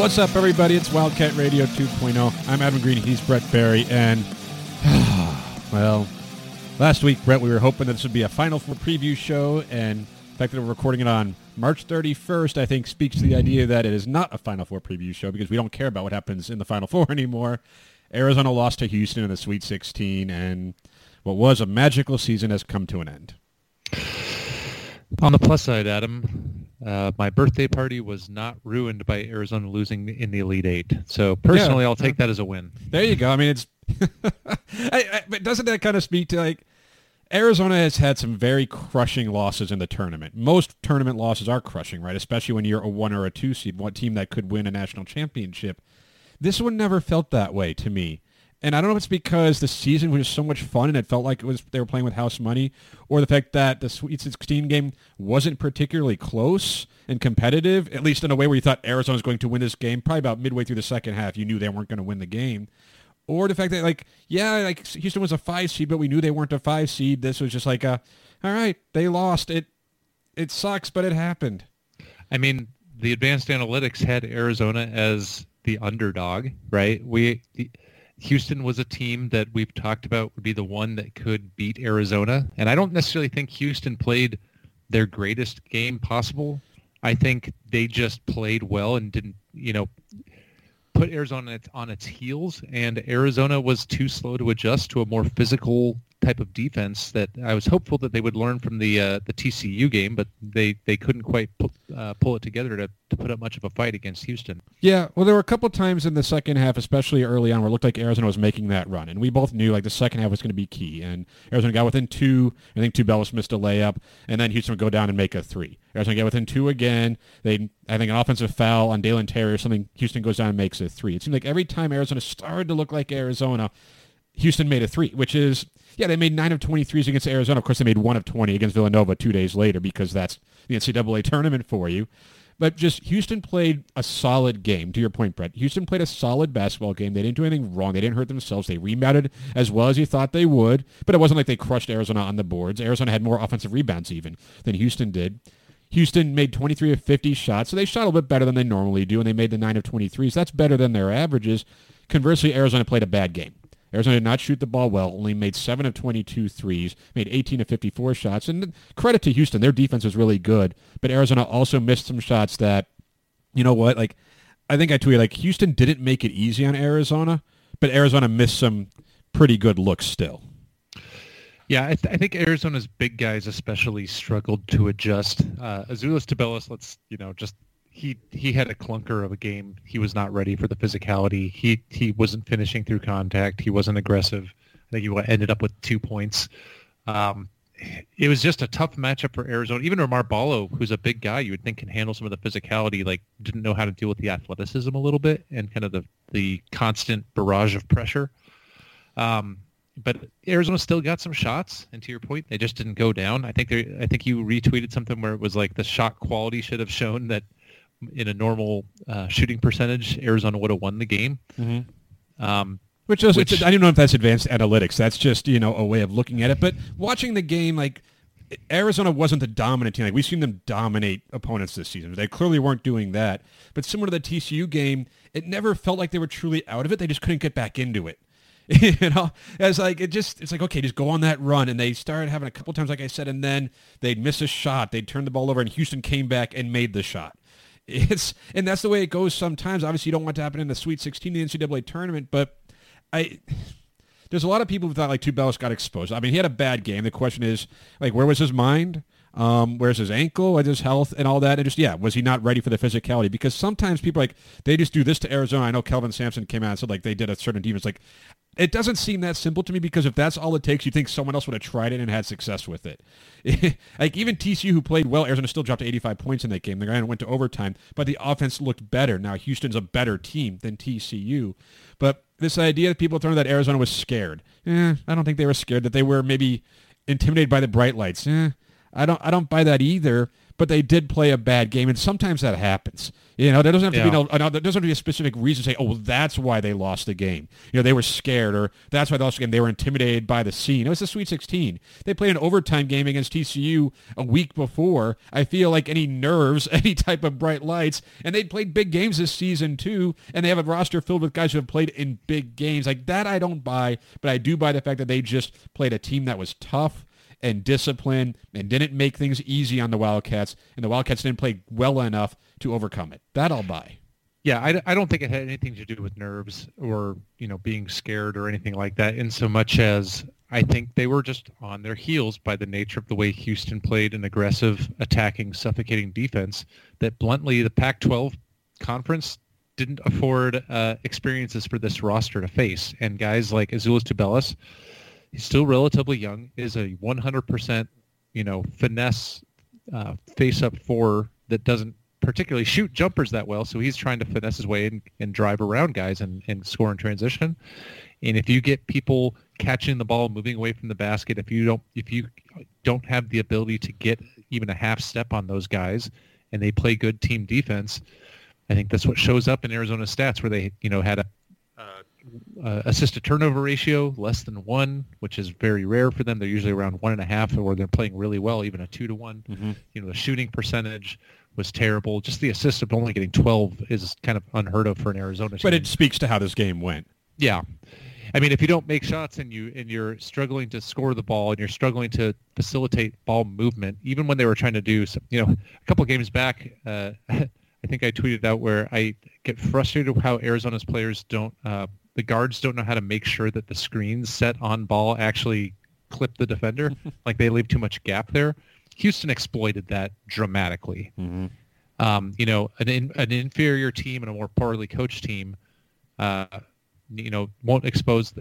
What's up, everybody? It's Wildcat Radio 2.0. I'm Adam Green. He's Brett Barry. And, well, last week, Brett, we were hoping that this would be a Final Four preview show. And the fact that we're recording it on March 31st, I think, speaks to the idea that it is not a Final Four preview show because we don't care about what happens in the Final Four anymore. Arizona lost to Houston in the Sweet 16, and what was a magical season has come to an end. On the plus side, Adam, uh, my birthday party was not ruined by Arizona losing in the Elite Eight. So personally, Yeah. I'll take that as a win. There you go. I mean, it's. I, I, but doesn't that kind of speak to like Arizona has had some very crushing losses in the tournament. Most tournament losses are crushing, right? Especially when you're a one or a two seed, one team that could win a national championship. This one never felt that way to me. And I don't know if it's because the season was so much fun and it felt like it was they were playing with house money, or the fact that the Sweet 16 game wasn't particularly close and competitive, at least in a way where you thought Arizona was going to win this game. Probably about midway through the second half, you knew they weren't going to win the game. Or the fact that like, yeah, like Houston was a five seed, but we knew they weren't a five seed. This was just like a, all right, they lost. It it sucks, but it happened. I mean, the advanced analytics had Arizona as the underdog, right? We the, Houston was a team that we've talked about would be the one that could beat Arizona, and I don't necessarily think Houston played their greatest game possible. I think they just played well and didn't, you know, put Arizona on its- heels, and Arizona was too slow to adjust to a more physical type of defense that I was hopeful that they would learn from the uh, the TCU game, but they, they couldn't quite pull, uh, pull it together to, to put up much of a fight against Houston. Yeah, well, there were a couple times in the second half, especially early on, where it looked like Arizona was making that run, and we both knew like the second half was going to be key. And Arizona got within two. I think Tubelis missed a layup, and then Houston would go down and make a three. Arizona got within two again. They, I think, an offensive foul on Dalen Terry or something. Houston goes down and makes a three. It seemed like every time Arizona started to look like Arizona, Houston made a three, which is yeah, they made nine of 23s against Arizona. Of course, they made one of 20 against Villanova two days later because that's the NCAA tournament for you. But just Houston played a solid game. To your point, Brett, Houston played a solid basketball game. They didn't do anything wrong. They didn't hurt themselves. They rebounded as well as you thought they would. But it wasn't like they crushed Arizona on the boards. Arizona had more offensive rebounds even than Houston did. Houston made 23 of 50 shots, so they shot a little bit better than they normally do, and they made the 9 of 23s. That's better than their averages. Conversely, Arizona played a bad game. Arizona did not shoot the ball well, only made 7 of 22 threes, made 18 of 54 shots. And credit to Houston, their defense was really good, but Arizona also missed some shots that, you know what, like, I think I tweeted, like, Houston didn't make it easy on Arizona, but Arizona missed some pretty good looks still. Yeah, I, th- I think Arizona's big guys especially struggled to adjust. Uh, Azuolas Tubelis, let's you know, just he he had a clunker of a game. He was not ready for the physicality. He he wasn't finishing through contact. He wasn't aggressive. I think he ended up with two points. Um, it was just a tough matchup for Arizona. Even Oumar Ballo, who's a big guy, you would think can handle some of the physicality, like didn't know how to deal with the athleticism a little bit and kind of the the constant barrage of pressure. Um, but Arizona still got some shots. And to your point, they just didn't go down. I think I think you retweeted something where it was like the shot quality should have shown that in a normal uh, shooting percentage, Arizona would have won the game. Mm-hmm. Um, which is, Which- I don't know if that's advanced analytics. That's just you know a way of looking at it. But watching the game, like Arizona wasn't the dominant team. Like we've seen them dominate opponents this season. They clearly weren't doing that. But similar to the TCU game, it never felt like they were truly out of it. They just couldn't get back into it. you know, it's like it just it's like okay, just go on that run. And they started having a couple times, like I said, and then they'd miss a shot. They'd turn the ball over, and Houston came back and made the shot. It's and that's the way it goes sometimes. Obviously, you don't want to happen in the Sweet 16 of the NCAA tournament, but I there's a lot of people who thought like Tubelis got exposed. I mean, he had a bad game. The question is, like, where was his mind? Um, where's his ankle and his health and all that? And just, yeah, was he not ready for the physicality? Because sometimes people like, they just do this to Arizona. I know Kelvin Sampson came out and said like they did a certain. It's like, it doesn't seem that simple to me because if that's all it takes, you think someone else would have tried it and had success with it. like even TCU who played well, Arizona still dropped 85 points in that game. The guy went to overtime, but the offense looked better. Now Houston's a better team than TCU. But this idea that people throwing that Arizona was scared, eh, I don't think they were scared. That they were maybe intimidated by the bright lights. Eh, I don't. I don't buy that either. But they did play a bad game, and sometimes that happens. You know, there doesn't have to be no, uh, no, there doesn't have to be a specific reason to say, oh, well, that's why they lost the game. You know, they were scared, or that's why they lost the game. They were intimidated by the scene. It was the Sweet 16. They played an overtime game against TCU a week before. I feel like any nerves, any type of bright lights, and they played big games this season too, and they have a roster filled with guys who have played in big games. Like that, I don't buy, but I do buy the fact that they just played a team that was tough and discipline and didn't make things easy on the Wildcats, and the Wildcats didn't play well enough to overcome it. That I'll buy. Yeah, I, I don't think it had anything to do with nerves or you know being scared or anything like that. In so much as I think they were just on their heels by the nature of the way Houston played an aggressive, attacking, suffocating defense. That bluntly, the Pac-12 conference didn't afford uh, experiences for this roster to face. And guys like Azuolas Tubelis, he's still relatively young, is a 100% you know finesse uh, face-up four that doesn't particularly shoot jumpers that well. So he's trying to finesse his way and, and drive around guys and, and score in transition. And if you get people catching the ball, moving away from the basket, if you don't if you don't have the ability to get even a half step on those guys and they play good team defense, I think that's what shows up in Arizona stats where they, you know, had a uh, assist to turnover ratio less than one, which is very rare for them. They're usually around one and a half, or they're playing really well, even a two to one. You know, the shooting percentage was terrible. Just the assist of only getting 12 is kind of unheard of for an Arizona team. But it speaks to how this game went. Yeah. I mean, if you don't make shots and you and you're struggling to score the ball and you're struggling to facilitate ball movement, even when they were trying to do some, you know, a couple games back, uh, I think I tweeted out where I get frustrated with how Arizona's players don't, uh, the guards don't know how to make sure that the screens set on ball actually clip the defender, like they leave too much gap there. Houston exploited that dramatically. Um, you know, an in, an inferior team and a more poorly coached team uh, you know won't expose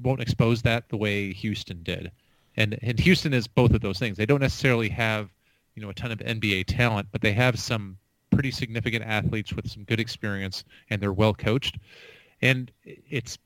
won't expose that the way Houston did, and and Houston is both of those things. They don't necessarily have you know a ton of NBA talent, but they have some pretty significant athletes with some good experience, and they're well coached. And it's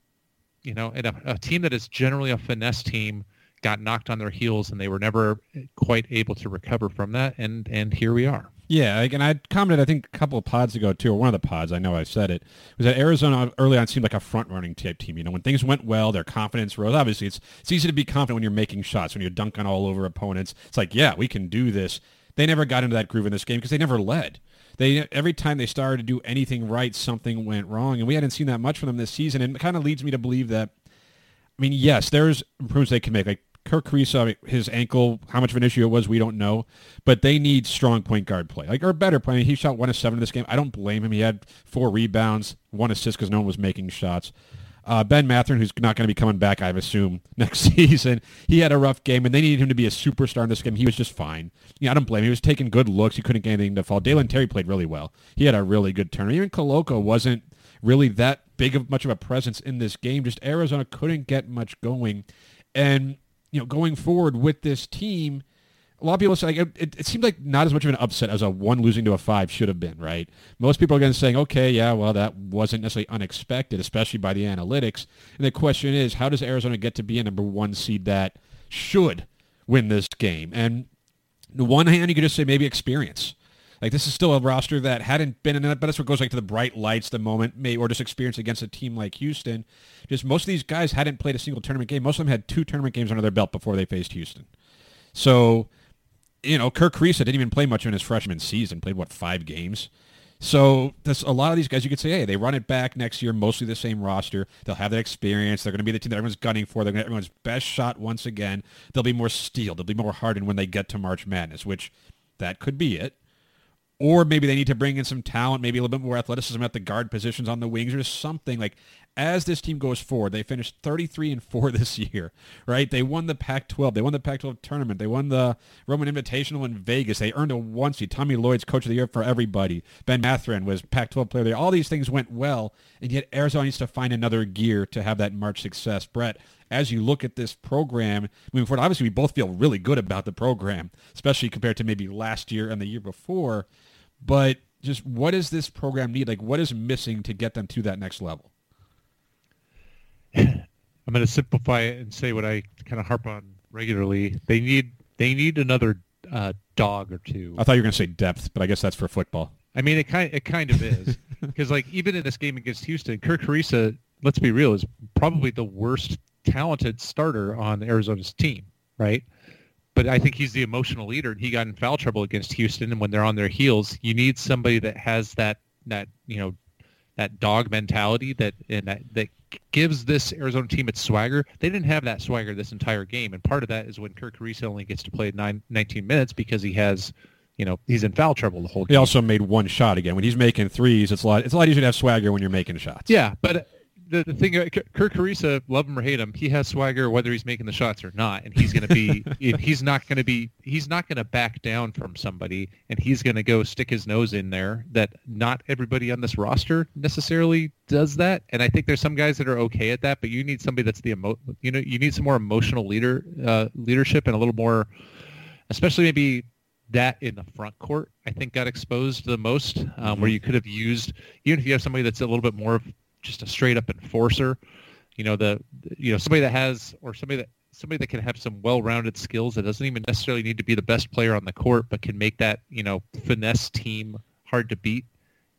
you know and a, a team that is generally a finesse team got knocked on their heels, and they were never quite able to recover from that. And and here we are. Yeah, and I commented, I think, a couple of pods ago, too, or one of the pods, I know I said it, was that Arizona early on seemed like a front-running type team. You know, when things went well, their confidence rose. Obviously, it's, it's easy to be confident when you're making shots, when you're dunking all over opponents. It's like, yeah, we can do this. They never got into that groove in this game because they never led. They Every time they started to do anything right, something went wrong, and we hadn't seen that much from them this season, and it kind of leads me to believe that, I mean, yes, there's improvements they can make. Like, Kerr Kriisa, his ankle, how much of an issue it was, we don't know. But they need strong point guard play, like or better play. I mean, he shot one of seven in this game. I don't blame him. He had four rebounds, one assist because no one was making shots. Uh, ben Mathurin, who's not going to be coming back, I assume, next season, he had a rough game, and they needed him to be a superstar in this game. He was just fine. Yeah, I don't blame him. He was taking good looks. He couldn't get anything to fall. Dalen Terry played really well. He had a really good turn. Even Koloko wasn't really that big of much of a presence in this game. Just Arizona couldn't get much going. And, you know, going forward with this team, a lot of people say like, it, it seemed like not as much of an upset as a one losing to a five should have been, right? Most people are going to saying, okay, yeah, well, that wasn't necessarily unexpected, especially by the analytics. And the question is, how does Arizona get to be a number one seed that should win this game? And on the one hand, you could just say maybe experience. Like this is still a roster that hadn't been in that, but that's what goes like to the bright lights, the moment, may or just experience against a team like Houston. Just most of these guys hadn't played a single tournament game. Most of them had two tournament games under their belt before they faced Houston. So, you know, Kerr Kriisa didn't even play much in his freshman season. Played what five games. So there's a lot of these guys you could say, hey, they run it back next year, mostly the same roster. They'll have that experience. They're going to be the team that everyone's gunning for. They're going to everyone's best shot once again. They'll be more steel. They'll be more hardened when they get to March Madness, which that could be it. Or maybe they need to bring in some talent, maybe a little bit more athleticism at the guard positions on the wings or something. Like as this team goes forward, they finished 33 and 4 this year, right? They won the Pac-12. They won the Pac-12 tournament. They won the Roman Invitational in Vegas. They earned a one seed. Tommy Lloyd's coach of the year for everybody. Ben Mathurin was Pac-12 player of the year. All these things went well, and yet Arizona needs to find another gear to have that March success. Brett, as you look at this program moving forward, obviously we both feel really good about the program, especially compared to maybe last year and the year before. But just what does this program need? Like what is missing to get them to that next level? I'm going to simplify it and say what I kind of harp on regularly. They need they need another uh, dog or two. I thought you were going to say depth, but I guess that's for football. I mean, it kind it kind of is because like even in this game against Houston, Kerr Kriisa, let's be real, is probably the worst talented starter on Arizona's team, right? But I think he's the emotional leader, and he got in foul trouble against Houston. And when they're on their heels, you need somebody that has that that you know that dog mentality that and that that gives this Arizona team its swagger. They didn't have that swagger this entire game, and part of that is when Kerr Kriisa only gets to play nine, 19 minutes because he has, you know, he's in foul trouble the whole game. He also made one shot again. When he's making threes, it's a lot. It's a lot easier to have swagger when you're making shots. Yeah, but the, the thing, Kerr Kriisa, love him or hate him, he has swagger whether he's making the shots or not, and he's going to be, he's not going to be, he's not going to back down from somebody, and he's going to go stick his nose in there. That not everybody on this roster necessarily does that, and I think there's some guys that are okay at that, but you need somebody that's the emo, you know, you need some more emotional leader uh, leadership and a little more, especially maybe that in the front court, I think got exposed the most, um, mm-hmm. where you could have used, even if you have somebody that's a little bit more just a straight up enforcer. You know, the you know somebody that has or somebody that somebody that can have some well-rounded skills that doesn't even necessarily need to be the best player on the court, but can make that you know finesse team hard to beat.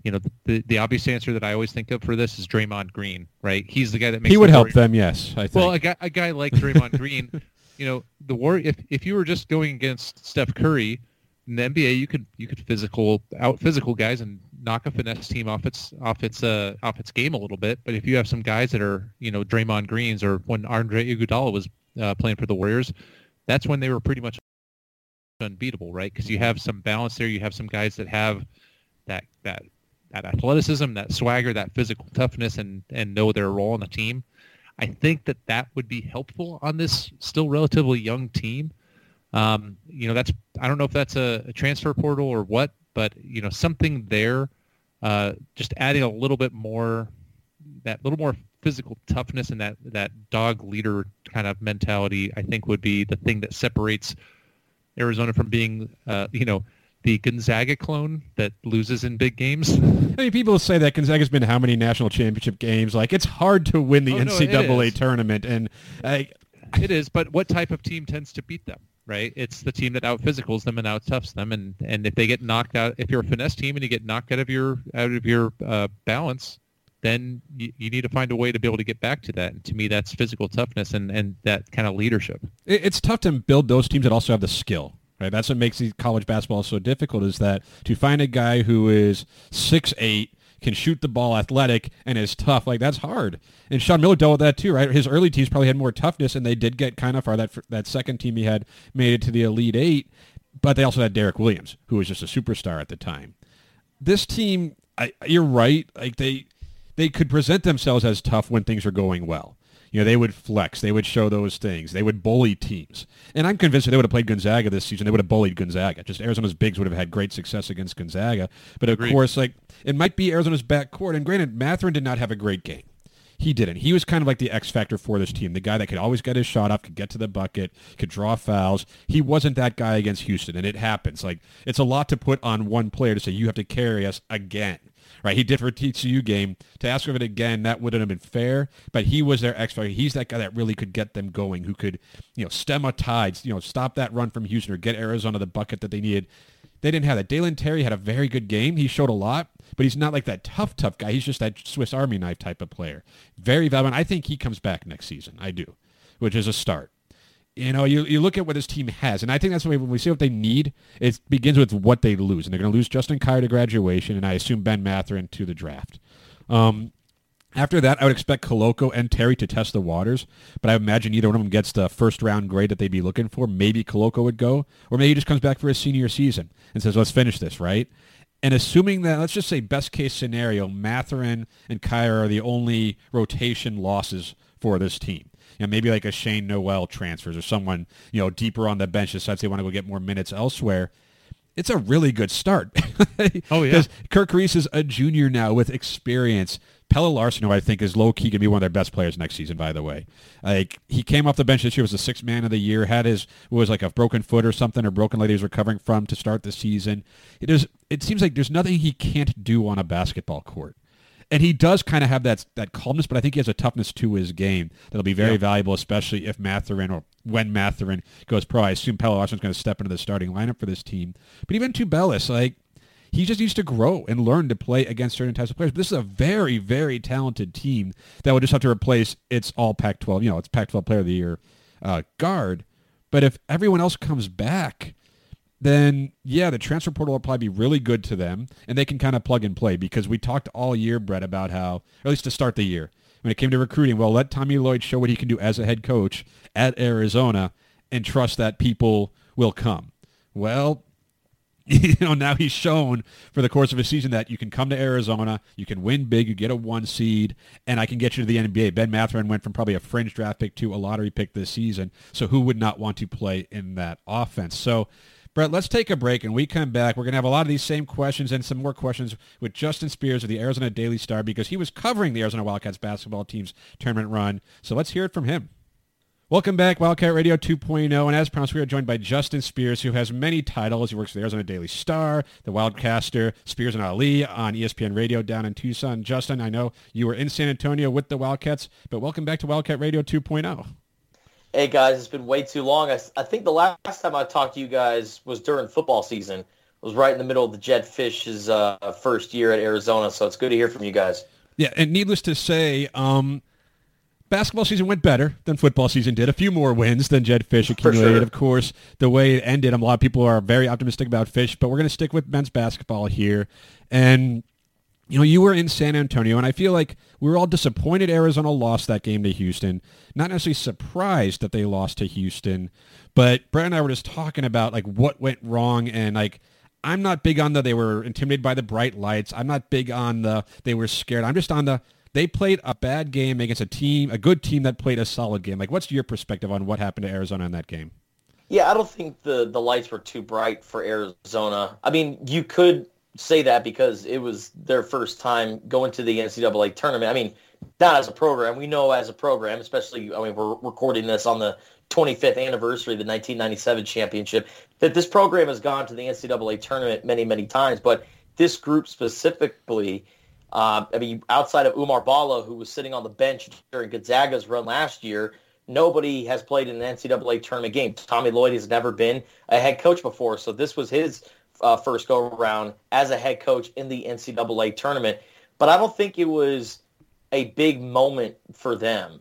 You know, the the obvious answer that I always think of for this is Draymond Green, right? He's the guy that makes. He would help them, yes. I think. Well, a guy a guy like Draymond Green, you know, the war. If if you were just going against Steph Curry in the NBA, you could you could physical out physical guys and knock a finesse team off its off its uh, off its game a little bit. But if you have some guys that are you know Draymond Greens or when Andre Iguodala was uh, playing for the Warriors, that's when they were pretty much unbeatable, right? Because you have some balance there. You have some guys that have that that that athleticism, that swagger, that physical toughness, and and know their role on the team. I think that that would be helpful on this still relatively young team. Um, you know, that's I don't know if that's a, a transfer portal or what, but you know something there, uh, just adding a little bit more, that little more physical toughness and that that dog leader kind of mentality, I think would be the thing that separates Arizona from being, uh, you know, the Gonzaga clone that loses in big games. I mean, people say that Gonzaga's been how many national championship games? Like, it's hard to win the oh, NCAA no, tournament, and I, it is. But what type of team tends to beat them? Right? It's the team that out physicals them and out toughs them, and and if they get knocked out, if you're a finesse team and you get knocked out of your out of your uh, balance, then you, you, need to find a way to be able to get back to that. And to me, that's physical toughness and and that kind of leadership. It's tough to build those teams that also have the skill. Right, that's what makes college basketball so difficult. Is that to find a guy who is six eight can shoot the ball, athletic, and is tough. Like that's hard. And Sean Miller dealt with that too, right? His early teams probably had more toughness, and they did get kind of far. That that second team he had made it to the Elite Eight, but they also had Derrick Williams, who was just a superstar at the time. This team, I, you're right. Like they they could present themselves as tough when things are going well. You know, they would flex. They would show those things. They would bully teams. And I'm convinced if they would have played Gonzaga this season, they would have bullied Gonzaga. Just Arizona's bigs would have had great success against Gonzaga. But of Agreed. course, like it might be Arizona's backcourt. And granted, Mathurin did not have a great game. he didn't. He was kind of like the X factor for this team, the guy that could always get his shot up, could get to the bucket, could draw fouls. He wasn't that guy against Houston, and it happens. Like it's a lot to put on one player to say you have to carry us again. Right, he did for TCU game. To ask of it again, that wouldn't have been fair. But he was their X factor. He's that guy that really could get them going, who could, you know, stem a tide, you know, stop that run from Houston or get Arizona the bucket that they needed. They didn't have that. Dalen Terry had a very good game. He showed a lot, but he's not like that tough, tough guy. He's just that Swiss Army knife type of player. Very valuable. I think he comes back next season. I do, which is a start. You know, you, you look at what this team has, and I think that's the way when we see what they need, it begins with what they lose. And they're going to lose Justin Kier to graduation, and I assume Ben Mathurin to the draft. Um, after that, I would expect Koloko and Terry to test the waters, but I imagine either one of them gets the first round grade that they'd be looking for. Maybe Koloko would go, or maybe he just comes back for his senior season and says, let's finish this, right? And assuming that, let's just say best case scenario, Mathurin and Kier are the only rotation losses for this team. You know, maybe like a Shane Nowell transfers or someone, you know, deeper on the bench decides they want to go get more minutes elsewhere it's a really good start. oh yeah, because Kirk Reese is a junior now with experience. Pelle Larsson, who I think is low key going to be one of their best players next season. By the way, like he came off the bench this year, was the sixth man of the year, had his was like a broken foot or something or broken leg he was recovering from to start the season. It is. It seems like there's nothing he can't do on a basketball court. And he does kind of have that that calmness, but I think he has a toughness to his game that'll be very yeah. valuable, especially if Mathurin or when Mathurin goes pro. I assume Pelle Larsson's going to step into the starting lineup for this team. But even Tubelis, like he just needs to grow and learn to play against certain types of players. But this is a very, very talented team that would just have to replace its all Pac-12, you know, it's Pac-12 Player of the Year uh, guard. But if everyone else comes back, then yeah, the transfer portal will probably be really good to them, and they can kind of plug and play because we talked all year, Brett, about how, or at least to start the year, when it came to recruiting, well, let Tommy Lloyd show what he can do as a head coach at Arizona and trust that people will come. Well, you know, now he's shown for the course of a season that you can come to Arizona, you can win big, you get a one seed, and I can get you to the NBA. Ben Mathurin went from probably a fringe draft pick to a lottery pick this season. So who would not want to play in that offense? So Brett, let's take a break and we come back. We're going to have a lot of these same questions and some more questions with Justin Spears of the Arizona Daily Star because he was covering the Arizona Wildcats basketball team's tournament run. So let's hear it from him. Welcome back, Wildcat Radio 2.0. And as promised, we are joined by Justin Spears, who has many titles. He works for the Arizona Daily Star, the Wildcaster, Spears and Ali on ESPN Radio down in Tucson. Justin, I know you were in San Antonio with the Wildcats, but welcome back to Wildcat Radio 2.0. Hey guys, it's been way too long. I, I think the last time I talked to you guys was during football season. It was right in the middle of the Jedd Fisch's uh, first year at Arizona, so it's good to hear from you guys. Yeah, and needless to say, um, basketball season went better than football season did. A few more wins than Jedd Fisch accumulated. Sure. Of course, the way it ended, a lot of people are very optimistic about Fisch, but we're going to stick with men's basketball here. And you know, you were in San Antonio, and I feel like we were all disappointed Arizona lost that game to Houston. Not necessarily surprised that they lost to Houston, but Brett and I were just talking about like what went wrong, and like I'm not big on the they were intimidated by the bright lights. I'm not big on the they were scared. I'm just on the they played a bad game against a team, a good team that played a solid game. Like, what's your perspective on what happened to Arizona in that game? Yeah, I don't think the the lights were too bright for Arizona. I mean, you could say that because it was their first time going to the NCAA tournament. I mean, not as a program. We know as a program, especially, I mean, we're recording this on the 25th anniversary of the 1997 championship, that this program has gone to the NCAA tournament many, many times. But this group specifically, uh, I mean, outside of Oumar Ballo, who was sitting on the bench during Gonzaga's run last year, nobody has played in an NCAA tournament game. Tommy Lloyd has never been a head coach before, so this was his uh, first go around as a head coach in the NCAA tournament. But I don't think it was a big moment for them.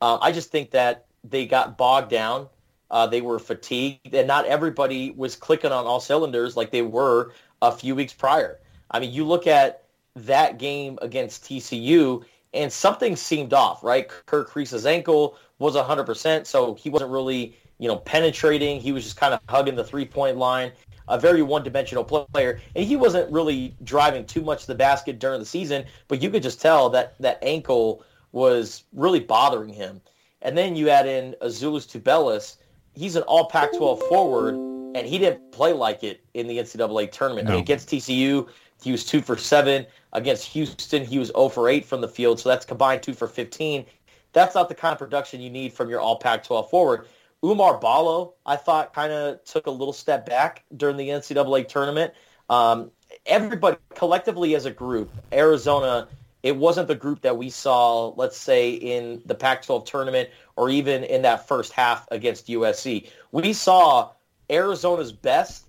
Uh, I just think that they got bogged down. Uh, they were fatigued, and not everybody was clicking on all cylinders like they were a few weeks prior. I mean, you look at that game against TCU, and something seemed off, right? Kerr Kriisa's ankle was 100%, so he wasn't really, you know, penetrating. He was just kind of hugging the three-point line a very one-dimensional player, and he wasn't really driving too much to the basket during the season. But you could just tell that that ankle was really bothering him. And then you add in Azuolas Tubelis. He's an All Pac-12 forward and he didn't play like it in the NCAA tournament. I mean, against TCU, he was two for seven. Against Houston, he was 0 for 8 from the field. So that's combined two for 15. That's not the kind of production you need from your All Pac-12 forward. Oumar Ballo, I thought, kind of took a little step back during the NCAA tournament. Um, everybody collectively as a group, Arizona, it wasn't the group that we saw, let's say, in the Pac-12 tournament or even in that first half against USC. We saw Arizona's best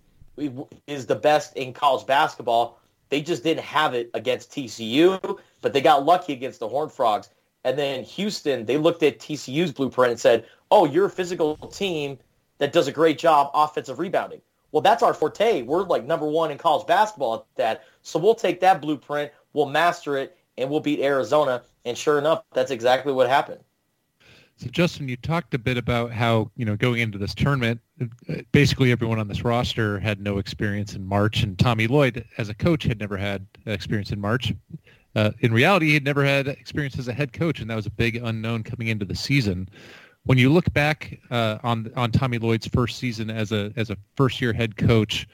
is the best in college basketball. They just didn't have it against TCU, but they got lucky against the Horned Frogs. And then Houston, they looked at TCU's blueprint and said, "Oh, you're a physical team that does a great job offensive rebounding." Well, that's our forte. We're like number one in college basketball at that. So we'll take that blueprint, we'll master it, and we'll beat Arizona. And sure enough, that's exactly what happened. So Justin, you talked a bit about how you know going into this tournament, uh, basically everyone on this roster had no experience in March, and Tommy Lloyd, as a coach, had never had experience in March. Uh, in reality, he had never had experience as a head coach, and that was a big unknown coming into the season. When you look back uh, on on Tommy Lloyd's first season as a as a first year head coach,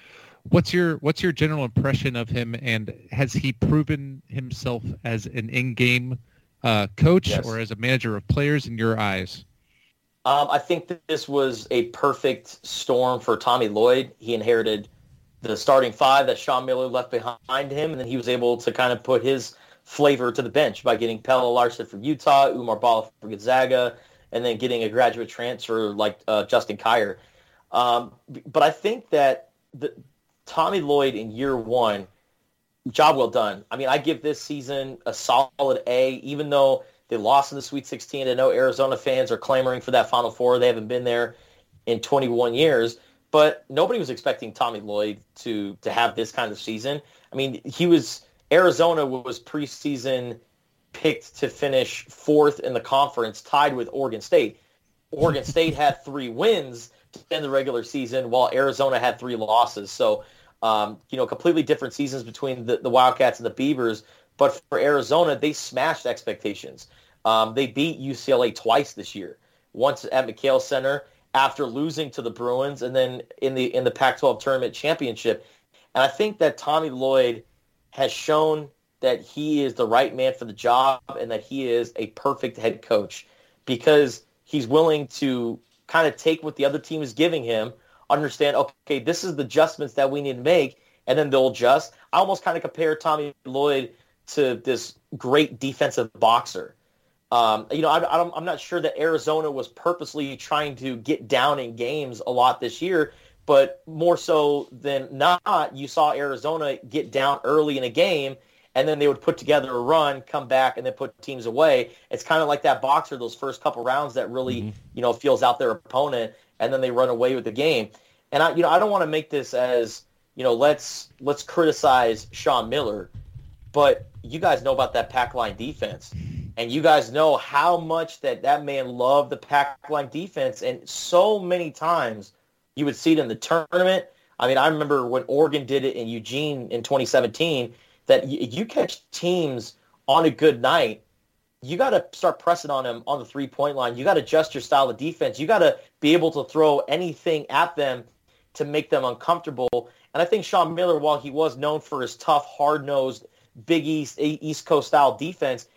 what's your what's your general impression of him, and has he proven himself as an in game uh, coach Yes. or as a manager of players in your eyes? Um, I think that this was a perfect storm for Tommy Lloyd. He inherited the starting five that Sean Miller left behind him, and then he was able to kind of put his flavor to the bench by getting Pelle Larsson from Utah, Oumar Ballo from Gonzaga, and then getting a graduate transfer like uh, Justin Kier. Um, but I think that the, Tommy Lloyd in year one, job well done. I mean, I give this season a solid A, even though they lost in the Sweet 16. I know Arizona fans are clamoring for that Final Four. They haven't been there in 21 years, but nobody was expecting Tommy Lloyd to to have this kind of season. I mean, he was Arizona was preseason picked to finish fourth in the conference, tied with Oregon State. Oregon State had three wins to end the regular season, while Arizona had three losses. So, um, you know, completely different seasons between the, the Wildcats and the Beavers. But for Arizona, they smashed expectations. Um, they beat UCLA twice this year. Once at McKale Center after losing to the Bruins, and then in the in the Pac-12 tournament championship. And I think that Tommy Lloyd has shown that he is the right man for the job and that he is a perfect head coach because he's willing to kind of take what the other team is giving him, understand, okay, this is the adjustments that we need to make, and then they'll adjust. I almost kind of compare Tommy Lloyd to this great defensive boxer. Um, you know, I, I'm not sure that Arizona was purposely trying to get down in games a lot this year, but more so than not, you saw Arizona get down early in a game, and then they would put together a run, come back, and then put teams away. It's kind of like that boxer, those first couple rounds that really, mm-hmm. you know, feels out their opponent, and then they run away with the game. And I, you know, I don't want to make this as, you know, let's let's criticize Sean Miller, but you guys know about that pack line defense, and you guys know how much that that man loved the pack line defense, and so many times you would see it in the tournament. I mean, I remember when Oregon did it in Eugene in 2017 that y- you catch teams on a good night, you got to start pressing on them on the three-point line. You got to adjust your style of defense. You got to be able to throw anything at them to make them uncomfortable. And I think Sean Miller, while he was known for his tough, hard-nosed, Big East, East Coast style defense,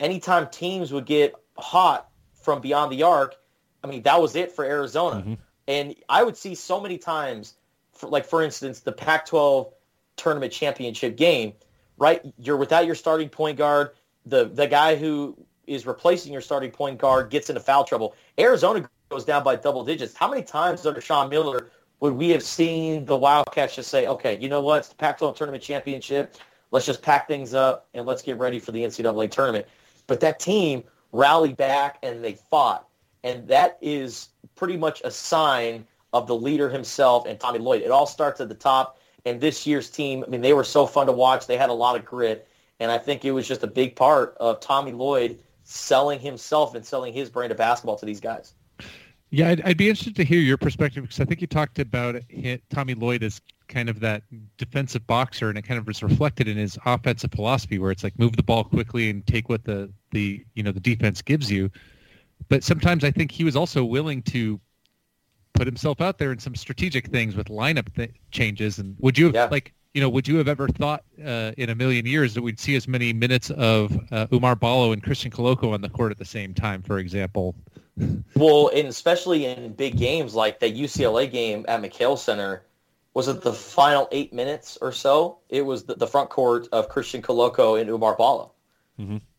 anytime teams would get hot from beyond the arc, I mean, that was it for Arizona. Mm-hmm. And I would see so many times, for, like for instance, the Pac-12 tournament championship game, right? You're without your starting point guard. The the guy who is replacing your starting point guard gets into foul trouble. Arizona goes down by double digits. How many times under Sean Miller would we have seen the Wildcats just say, okay, you know what? It's the Pac-12 tournament championship. Let's just pack things up and let's get ready for the NCAA tournament. But that team rallied back and they fought. And that is pretty much a sign of the leader himself and Tommy Lloyd. It all starts at the top. And this year's team, I mean, they were so fun to watch. They had a lot of grit. And I think it was just a big part of Tommy Lloyd selling himself and selling his brand of basketball to these guys. Yeah, I'd, I'd be interested to hear your perspective because I think you talked about it, Tommy Lloyd as kind of that defensive boxer, and it kind of was reflected in his offensive philosophy, where it's like move the ball quickly and take what the the you know the defense gives you. But sometimes I think he was also willing to put himself out there in some strategic things with lineup th- changes. And would you have Yeah. like you know would you have ever thought uh, in a million years that we'd see as many minutes of uh, Oumar Ballo and Christian Koloko on the court at the same time, for example? Well, and especially in big games like that UCLA game at McKale Center, was it the final eight minutes or so? It was the, the front court of Christian Koloko and Oumar Ballo.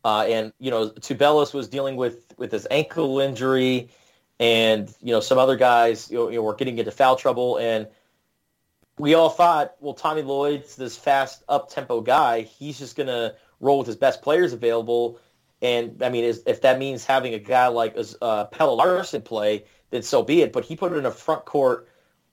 Uh, and, you know, Tubelis was dealing with, with his ankle injury and, you know, some other guys, you know, you know, were getting into foul trouble. And we all thought, well, Tommy Lloyd's this fast up-tempo guy. He's just to roll with his best players available. And, I mean, if that means having a guy like uh, Pelle Larsson play, then so be it. But he put it in a front court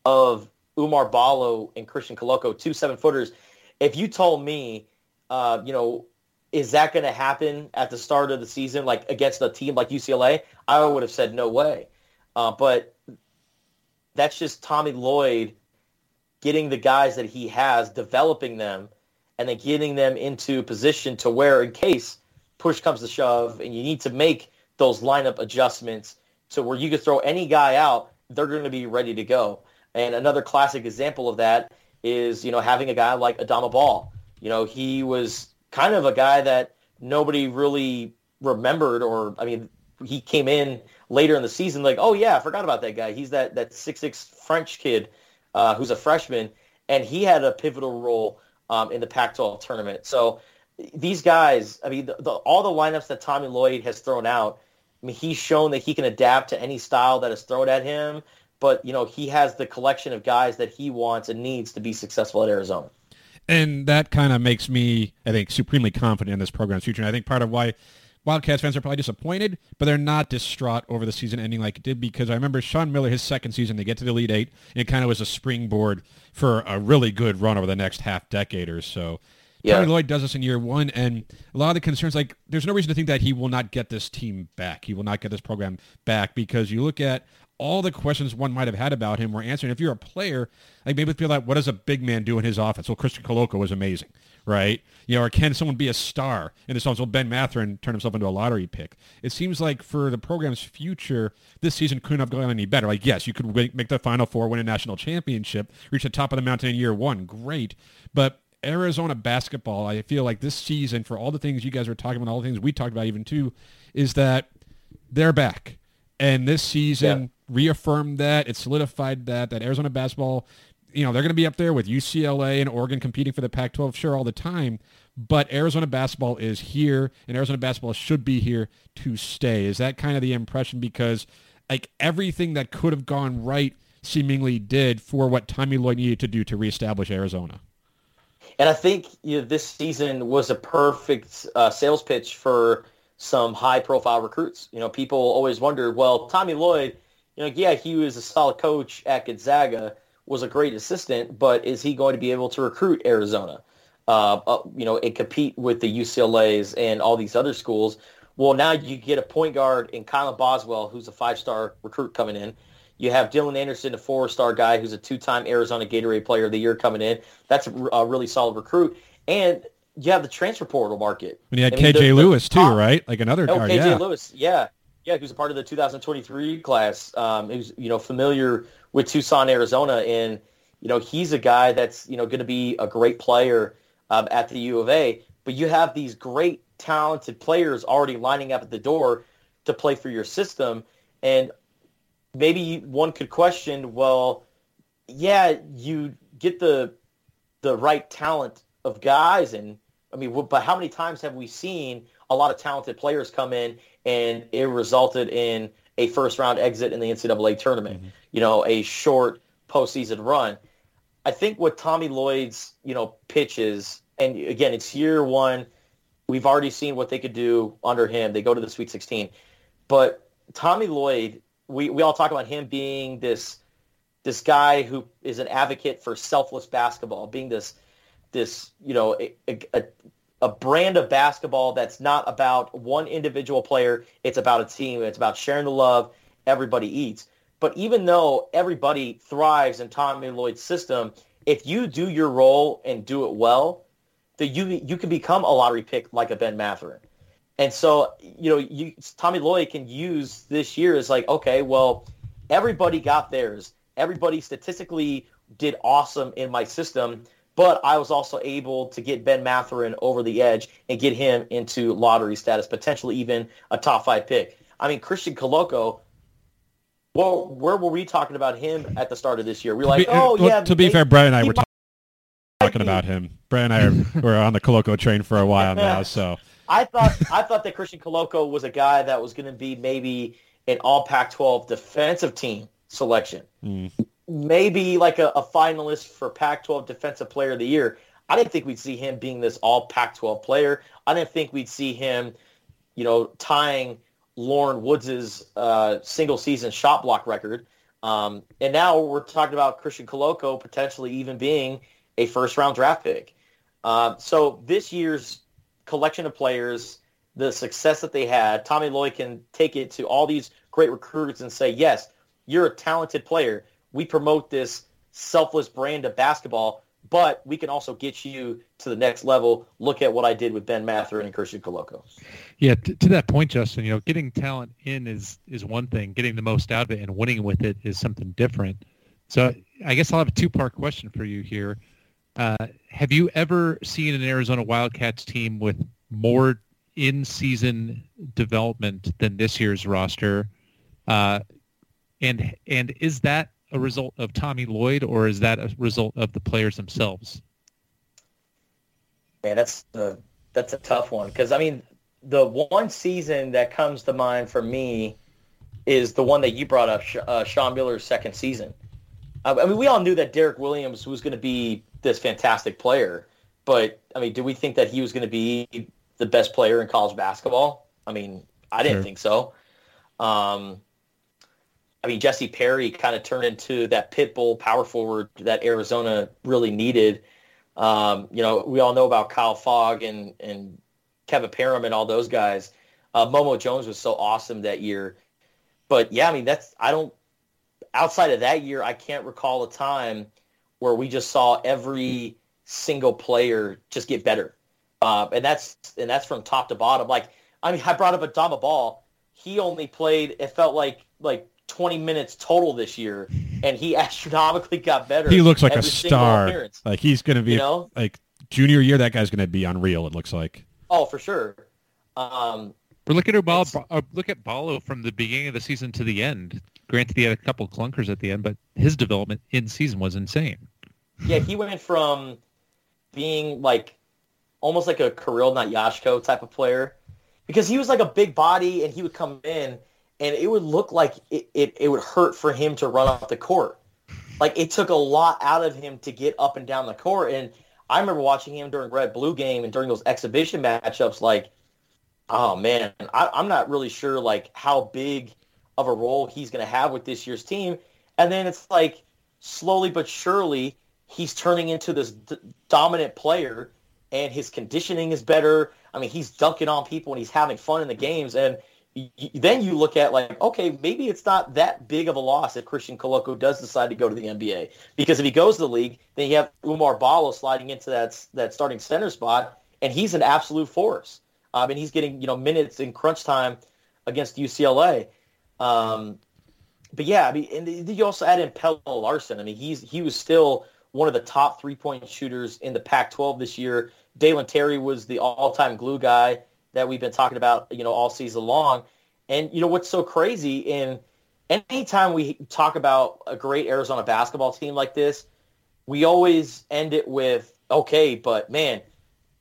of Oumar Ballo and Christian Koloko, two seven-footers. If you told me, uh, you know, is that going to happen at the start of the season, like against a team like UCLA? I would have said no way. Uh, but that's just Tommy Lloyd getting the guys that he has, developing them, and then getting them into position to where, in case push comes to shove, and you need to make those lineup adjustments to where you could throw any guy out, they're going to be ready to go. And another classic example of that is, you know, having a guy like Adama Bal. You know, he was kind of a guy that nobody really remembered, or I mean, he came in later in the season like, oh yeah, I forgot about that guy. He's that that six six French kid uh, who's a freshman, and he had a pivotal role um, in the Pac-12 tournament. So these guys, I mean, the, the, all the lineups that Tommy Lloyd has thrown out, I mean, he's shown that he can adapt to any style that is thrown at him. But you know, he has the collection of guys that he wants and needs to be successful at Arizona. And that kind of makes me, I think, supremely confident in this program's future. And I think part of why Wildcats fans are probably disappointed, but they're not distraught over the season ending like it did because I remember Sean Miller, his second season, they get to the Elite Eight, and it kind of was a springboard for a really good run over the next half decade or so. Yeah. Tommy Lloyd does this in year one, and a lot of the concerns, like, there's no reason to think that he will not get this team back. He will not get this program back because you look at all the questions one might have had about him were answered. If you're a player, like maybe feel like, what does a big man do in his offense? Well, Christian Koloko was amazing, right? You know, or can someone be a star in this offense? Well, Ben Mathurin turned himself into a lottery pick. It seems like for the program's future, this season couldn't have gone any better. Like, yes, you could make make the Final Four, win a national championship, reach the top of the mountain in year one, great. But Arizona basketball, I feel like this season, for all the things you guys were talking about, all the things we talked about even too, is that they're back. And this season reaffirmed that. It solidified that, that Arizona basketball, you know, they're going to be up there with UCLA and Oregon competing for the Pac-12, sure, all the time. But Arizona basketball is here, and Arizona basketball should be here to stay. Is that kind of the impression? Because like everything that could have gone right seemingly did for what Tommy Lloyd needed to do to reestablish Arizona. And I think you know, this season was a perfect uh, sales pitch for some high-profile recruits. You know, people always wondered, well, Tommy Lloyd, you know, yeah, he was a solid coach at Gonzaga, was a great assistant, but is he going to be able to recruit Arizona? Uh, uh, you know, and compete with the UCLA's and all these other schools. Well, now you get a point guard in Kylan Boswell, who's a five-star recruit coming in. You have Dylan Anderson, a four-star guy who's a two-time Arizona Gatorade Player of the Year coming in. That's a, a really solid recruit. And you have the transfer portal market. And you had I mean, KJ Lewis too, right? Like another Oh, guard. KJ yeah. Lewis, yeah, yeah, who's a part of the 2023 class. Um, who's you know familiar with Tucson, Arizona, and you know he's a guy that's you know going to be a great player um, at the U of A. But you have these great talented players already lining up at the door to play for your system, and maybe one could question, well, yeah, you get the the right talent of guys, and I mean, but how many times have we seen a lot of talented players come in and it resulted in a first round exit in the NCAA tournament? Mm-hmm. You know, a short postseason run. I think what Tommy Lloyd's you know pitch is, and again, it's year one. We've already seen what they could do under him. They go to the Sweet 16, but Tommy Lloyd, we, we all talk about him being this this guy who is an advocate for selfless basketball, being this this you know a, a, a brand of basketball that's not about one individual player. It's about a team. It's about sharing the love. Everybody eats. But even though everybody thrives in Tommy Lloyd's system, if you do your role and do it well, that you you can become a lottery pick like a Ben Mathurin. And so, you know, you, Tommy Lloyd can use this year as like, okay, well, everybody got theirs. Everybody statistically did awesome in my system, but I was also able to get Ben Mathurin over the edge and get him into lottery status, potentially even a top five pick. I mean, Christian Koloko, well, where were we talking about him at the start of this year? We are like, be, oh, well, yeah. To be they- fair, Brad and I were might talking about him. Brad and I are, were on the Koloko train for a while now, so I thought I thought that Christian Koloko was a guy that was going to be maybe an All Pac-12 defensive team selection, mm, maybe like a, a finalist for Pac-12 Defensive Player of the Year. I didn't think we'd see him being this All Pac-12 player. I didn't think we'd see him, you know, tying Loren Woods' uh, single season shot block record. Um, and now we're talking about Christian Koloko potentially even being a first round draft pick. Uh, so this year's collection of players, the success that they had, Tommy Lloyd can take it to all these great recruits and say, yes, you're a talented player. We promote this selfless brand of basketball, but we can also get you to the next level. Look at what I did with Ben Mathurin and Christian Koloko. Yeah, t- to that point, Justin, you know, getting talent in is is one thing. Getting the most out of it and winning with it is something different. So I guess I'll have a two-part question for you here. Uh, have you ever seen an Arizona Wildcats team with more in-season development than this year's roster? Uh, and and is that a result of Tommy Lloyd or is that a result of the players themselves? Man, that's a, that's a tough one because I mean, the one season that comes to mind for me is the one that you brought up, uh, Sean Miller's second season. I I mean, we all knew that Derrick Williams was going to be this fantastic player, but I mean, do we think that he was going to be the best player in college basketball? I mean, I didn't Sure. think so. Um, I mean, Jesse Perry kind of turned into that pit bull power forward that Arizona really needed. Um, you know, we all know about Kyle Fogg and, and Kevin Parrom and all those guys. Uh, Momo Jones was so awesome that year. But yeah, I mean, that's, I don't, outside of that year, I can't recall a time where we just saw every single player just get better. Uh, and that's, and that's from top to bottom. Like, I mean, I brought up Adama Bal. He only played, it felt like, like 20 minutes total this year, and he astronomically got better. he looks like a star. Like he's going to be You know? like junior year. That guy's going to be unreal. It looks like. Oh, for sure. Um, Or look at Ubal, It's- uh, look at Ballo from the beginning of the season to the end. Granted, he had a couple clunkers at the end, but his development in season was insane. yeah, he went from being like almost like a Kirill Natyazhko type of player because he was like a big body and he would come in and it would look like it, it, it would hurt for him to run off the court. Like it took a lot out of him to get up and down the court. And I remember watching him during Red Blue game and during those exhibition matchups like, oh man, I, I'm not really sure like how big of a role he's going to have with this year's team. And then it's like slowly but surely he's turning into this d- dominant player and his conditioning is better. I mean, he's dunking on people and he's having fun in the games. And then you look at like, okay, maybe it's not that big of a loss if Christian Koloko does decide to go to the NBA. Because if he goes to the league, then you have Oumar Ballo sliding into that, that starting center spot, and he's an absolute force. Um, and he's getting, you know, minutes in crunch time against UCLA. Um, but yeah, I mean, and you also add in Pelle Larsson. I mean, he's he was still one of the top three point shooters in the Pac-12 this year. Dalen Terry was the all-time glue guy that we've been talking about, you know, all season long. And you know what's so crazy? In anytime we talk about a great Arizona basketball team like this, we always end it with, okay, but man,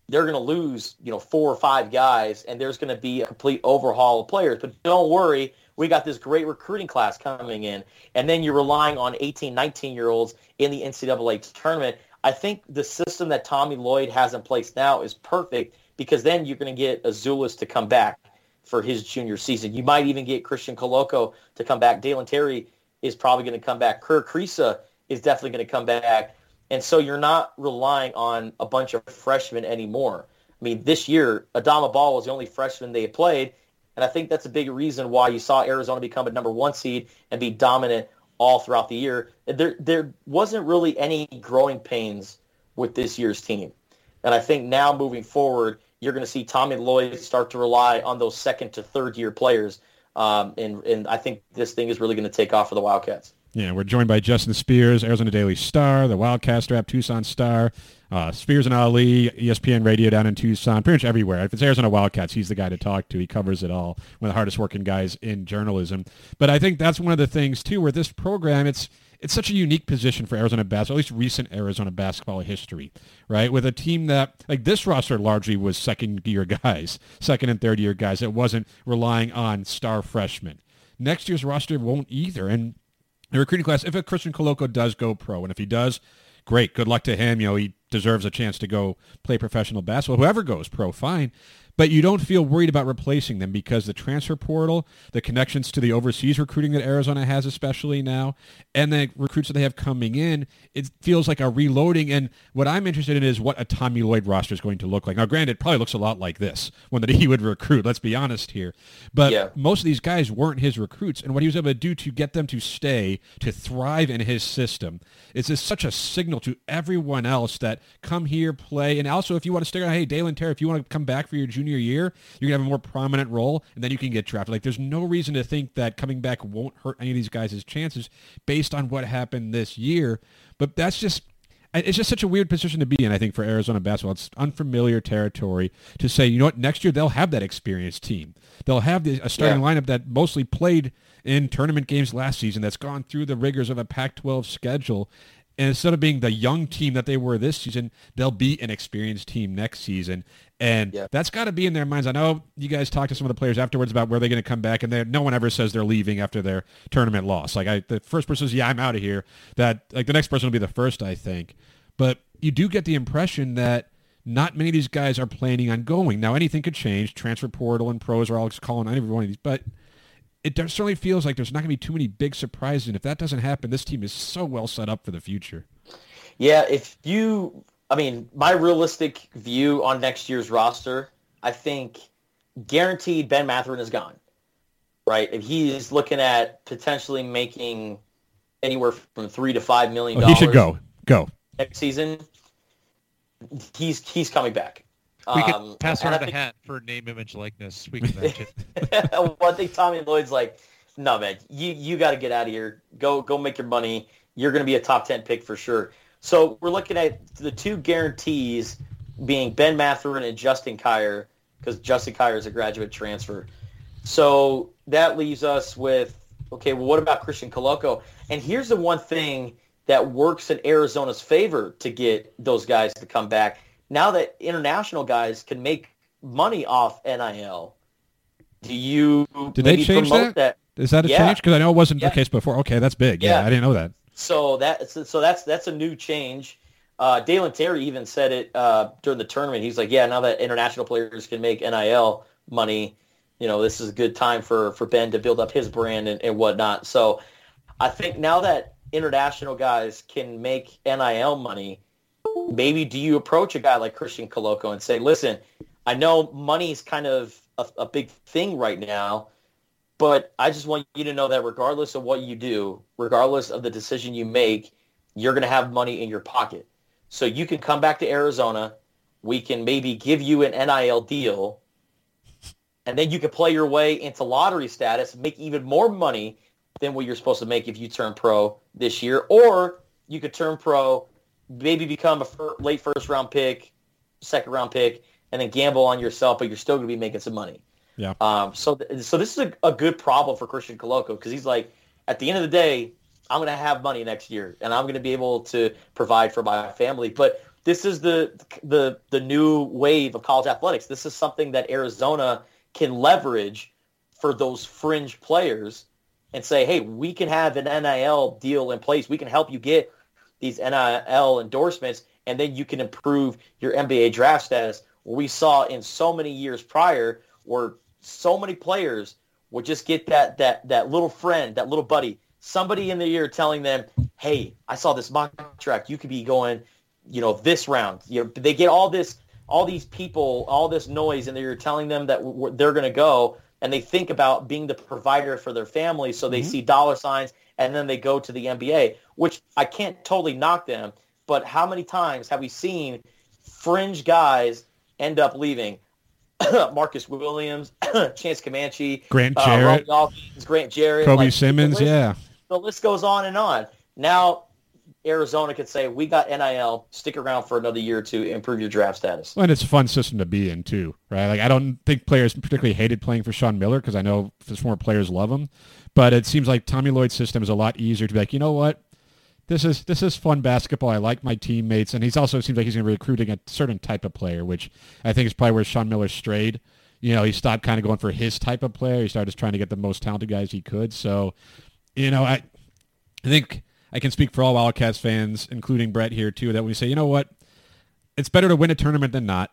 they're going to lose, you know, four or five guys, and there's going to be a complete overhaul of players. But don't worry, we got this great recruiting class coming in, and then you're relying on 18, 19-year-olds in the NCAA tournament. I think the system that Tommy Lloyd has in place now is perfect because then you're going to get Azuolas to come back for his junior season. You might even get Christian Koloko to come back. Dalen Terry is probably going to come back. Kerr Kriisa is definitely going to come back. And so you're not relying on a bunch of freshmen anymore. I mean, this year, Adama Bal was the only freshman they played, and I think that's a big reason why you saw Arizona become a number one seed and be dominant all throughout the year. There, there wasn't really any growing pains with this year's team. And I think now moving forward, you're going to see Tommy Lloyd start to rely on those second to third year players. Um, and, and I think this thing is really going to take off for the Wildcats. Yeah, we're joined by Justin Spears, Arizona Daily Star, the Wildcaster app, Tucson Star, uh, Spears and Ali, ESPN Radio down in Tucson, pretty much everywhere. If it's Arizona Wildcats, he's the guy to talk to. He covers it all. One of the hardest working guys in journalism. But I think that's one of the things too, where this program, it's it's such a unique position for Arizona basketball, at least recent Arizona basketball history, right? With a team that, like this roster largely was second year guys, second and third year guys. It wasn't relying on star freshmen. Next year's roster won't either. And the recruiting class, if a Christian Koloko does go pro, and if he does, great, good luck to him. You know, he deserves a chance to go play professional basketball. Whoever goes pro, fine but you don't feel worried about replacing them because the transfer portal, the connections to the overseas recruiting that Arizona has, especially now, and the recruits that they have coming in, it feels like a reloading. And what I'm interested in is what a Tommy Lloyd roster is going to look like. Now, granted, it probably looks a lot like this one that he would recruit. Let's be honest here. But yeah. most of these guys weren't his recruits, and what he was able to do to get them to stay, to thrive in his system, is just such a signal to everyone else that come here, play, and also if you want to stick around, hey, Dalen Terry, if you want to come back for your junior junior year, you're going to have a more prominent role, and then you can get drafted. Like, there's no reason to think that coming back won't hurt any of these guys' chances based on what happened this year. But that's just it's just such a weird position to be in, I think, for Arizona basketball. It's unfamiliar territory to say, you know what, next year they'll have that experienced team. They'll have the, a starting yeah. lineup that mostly played in tournament games last season, that's gone through the rigors of a Pac-12 schedule, and instead of being the young team that they were this season, they'll be an experienced team next season. And yeah. that's got to be in their minds. I know you guys talked to some of the players afterwards about where they're going to come back, and no one ever says they're leaving after their tournament loss. Like I, the first person says, "Yeah, I'm out of here." That like the next person will be the first, I think. But you do get the impression that not many of these guys are planning on going. Now anything could change. Transfer portal and pros are all calling on every one of these, but it certainly feels like there's not going to be too many big surprises. And if that doesn't happen, this team is so well set up for the future. Yeah, if you, I mean, my realistic view on next year's roster, I think guaranteed Ben Mathurin is gone, right? If he's looking at potentially making anywhere from three to five million dollars, oh, he should go. Go next season. He's he's coming back. We could um, pass around a hat for name, image, likeness. We can mention. well, I think Tommy Lloyd's like, no, man, you you got to get out of here. Go go make your money. You're going to be a top ten pick for sure. So we're looking at the two guarantees being Ben Mathurin and Justin Kier, because Justin Kier is a graduate transfer. So that leaves us with okay. Well, what about Christian Koloko? And here's the one thing that works in Arizona's favor to get those guys to come back now that international guys can make money off NIL, do you did they change that? that? Is that a yeah. change? Because I know it wasn't yeah. the case before. Okay, that's big. Yeah. yeah. I didn't know that. So that so that's that's a new change. Uh, Dalen Terry even said it uh, during the tournament. He's like, yeah, now that international players can make NIL money, you know, this is a good time for, for Ben to build up his brand and, and whatnot. So I think now that international guys can make NIL money, maybe do you approach a guy like Christian Koloko and say, listen, I know money's kind of a, a, big thing right now, but I just want you to know that regardless of what you do, regardless of the decision you make, you're going to have money in your pocket. So you can come back to Arizona. We can maybe give you an NIL deal, and then you can play your way into lottery status, make even more money than what you're supposed to make if you turn pro this year, or you could turn pro maybe become a fir- late first round pick, second round pick, and then gamble on yourself, but you're still going to be making some money. Yeah. Um. So th- so this is a, a good problem for Christian Koloko because he's like, at the end of the day, I'm going to have money next year, and I'm going to be able to provide for my family. But this is the the the new wave of college athletics. This is something that Arizona can leverage for those fringe players and say, hey, we can have an NIL deal in place. We can help you get these NIL endorsements, and then you can improve your NBA draft status. We saw in so many years prior where so many players would just get that that that little friend, that little buddy, somebody in the ear telling them, "Hey, I saw this mock draft. You could be going, you know, this round." You know, they get all this, all these people, all this noise, and they're telling them that they're going to go, and they think about being the provider for their family, so they mm-hmm. see dollar signs and then they go to the NBA, which I can't totally knock them. But how many times have we seen fringe guys end up leaving? Marcus Williams, Chance Comanche, Grant uh, Jarrett. Ronnie Dawkins, Grant Jarrett, Kobe like, Simmons, the list, yeah. the list goes on and on. Now Arizona could say, "We got NIL. Stick around for another year or two, improve your draft status." Well, and it's a fun system to be in too, right? Like I don't think players particularly hated playing for Sean Miller because I know his former players love him, but it seems like Tommy Lloyd's system is a lot easier to be like, you know what, this is this is fun basketball. I like my teammates, and he's also seems like he's going to be recruiting a certain type of player, which I think is probably where Sean Miller strayed. You know, he stopped kind of going for his type of player. He started just trying to get the most talented guys he could. So, you know, I I think I can speak for all Wildcats fans, including Brett here too, that we say, you know what, it's better to win a tournament than not.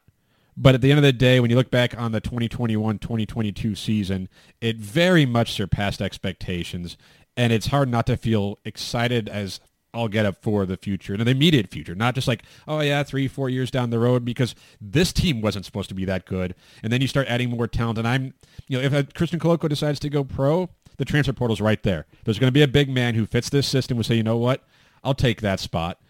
But at the end of the day, when you look back on the 2021-2022 season, it very much surpassed expectations, and it's hard not to feel excited as all get up for the future and the immediate future, not just like, oh yeah, three, four years down the road, because this team wasn't supposed to be that good. And then you start adding more talent. And I'm, you know, if uh, Christian Koloko decides to go pro, the transfer portal's right there. There's going to be a big man who fits this system who say, you know what, I'll take that spot.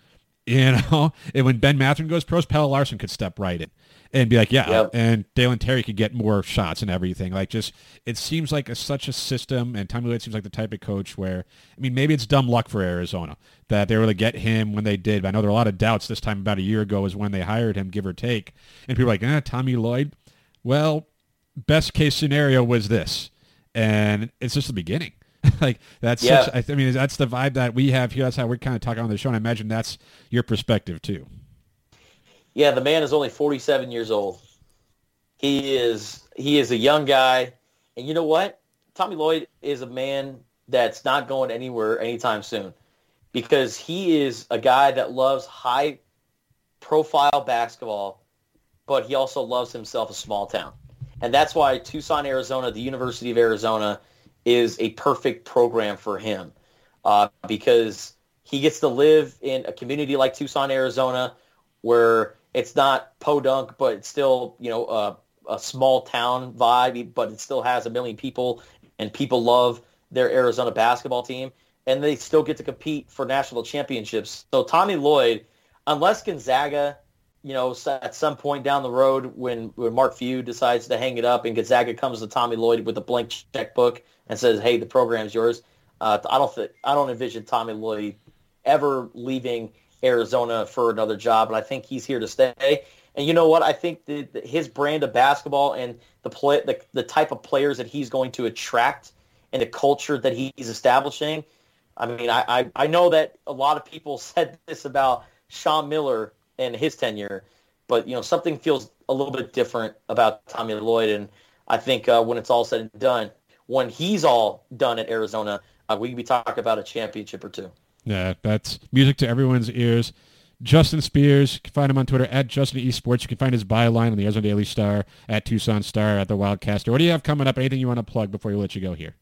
You know, and when Ben Mathurin goes pros, Pelle Larsson could step right in and be like, yeah, Yep. and Dalen Terry could get more shots and everything. Like, just it seems like a, such a system, and Tommy Lloyd seems like the type of coach where, I mean, maybe it's dumb luck for Arizona that they were able to get him when they did. But I know there are a lot of doubts this time about a year ago is when they hired him, give or take, and people are like, eh, Tommy Lloyd. Well, best case scenario was this, and it's just the beginning. like that's Yeah. such, I mean that's the vibe that we have here. That's how we're kind of talking on the show, and I imagine that's your perspective too. Yeah, the man is only 47 years old. He is he is a young guy, and you know what? Tommy Lloyd is a man that's not going anywhere anytime soon because he is a guy that loves high profile basketball, but he also loves himself a small town. And that's why Tucson, Arizona, the University of Arizona, is a perfect program for him uh, because he gets to live in a community like Tucson, Arizona, where it's not podunk, but it's still you know a, a small town vibe, but it still has a million people, and people love their Arizona basketball team, and they still get to compete for national championships. So Tommy Lloyd, unless Gonzaga, you know, at some point down the road when, when Mark Few decides to hang it up and Gonzaga comes to Tommy Lloyd with a blank checkbook and says, "Hey, the program's yours," uh, I don't th- I don't envision Tommy Lloyd ever leaving Arizona for another job, and I think he's here to stay. And you know what? I think his brand of basketball and the play, the, the type of players that he's going to attract and the culture that he's establishing. I mean, I, I, I know that a lot of people said this about Sean Miller and his tenure, but you know something feels a little bit different about Tommy Lloyd, and I think uh, when it's all said and done, when he's all done at Arizona, uh, we could be talking about a championship or two. Yeah, that's music to everyone's ears. Justin Spears, you can find him on Twitter at Justin Esports. You can find his byline on the Arizona Daily Star, at Tucson Star, at the Wildcaster. What do you have coming up? Anything you want to plug before we let you go here?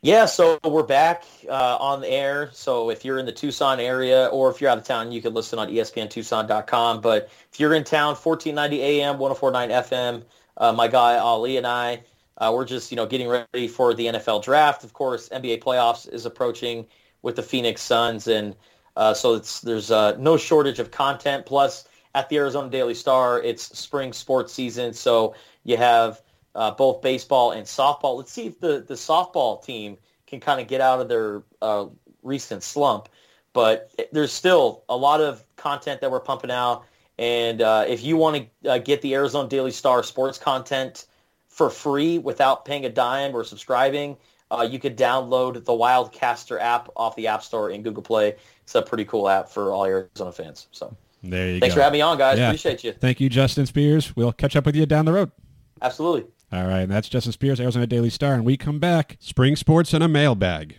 Yeah, so we're back uh, on the air. So if you're in the Tucson area or if you're out of town, you can listen on ESPNTucson.com. But if you're in town, 1490 AM, 1049 FM, uh, my guy Ali and I, uh, we're just you know getting ready for the NFL draft. Of course, NBA playoffs is approaching with the Phoenix Suns, and uh, so there's uh, no shortage of content. Plus, at the Arizona Daily Star, it's spring sports season, so you have uh, both baseball and softball. Let's see if the, the softball team can kind of get out of their uh, recent slump. But there's still a lot of content that we're pumping out. And uh, if you want to uh, get the Arizona Daily Star sports content for free without paying a dime or subscribing, uh, you could download the Wildcaster app off the App Store and Google Play. It's a pretty cool app for all Arizona fans. So There you thanks go. for having me on, guys. Yeah. Appreciate you. Thank you, Justin Spears. We'll catch up with you down the road. Absolutely. All right, and that's Justin Spears, Arizona Daily Star, and we come back. Spring sports and a mailbag.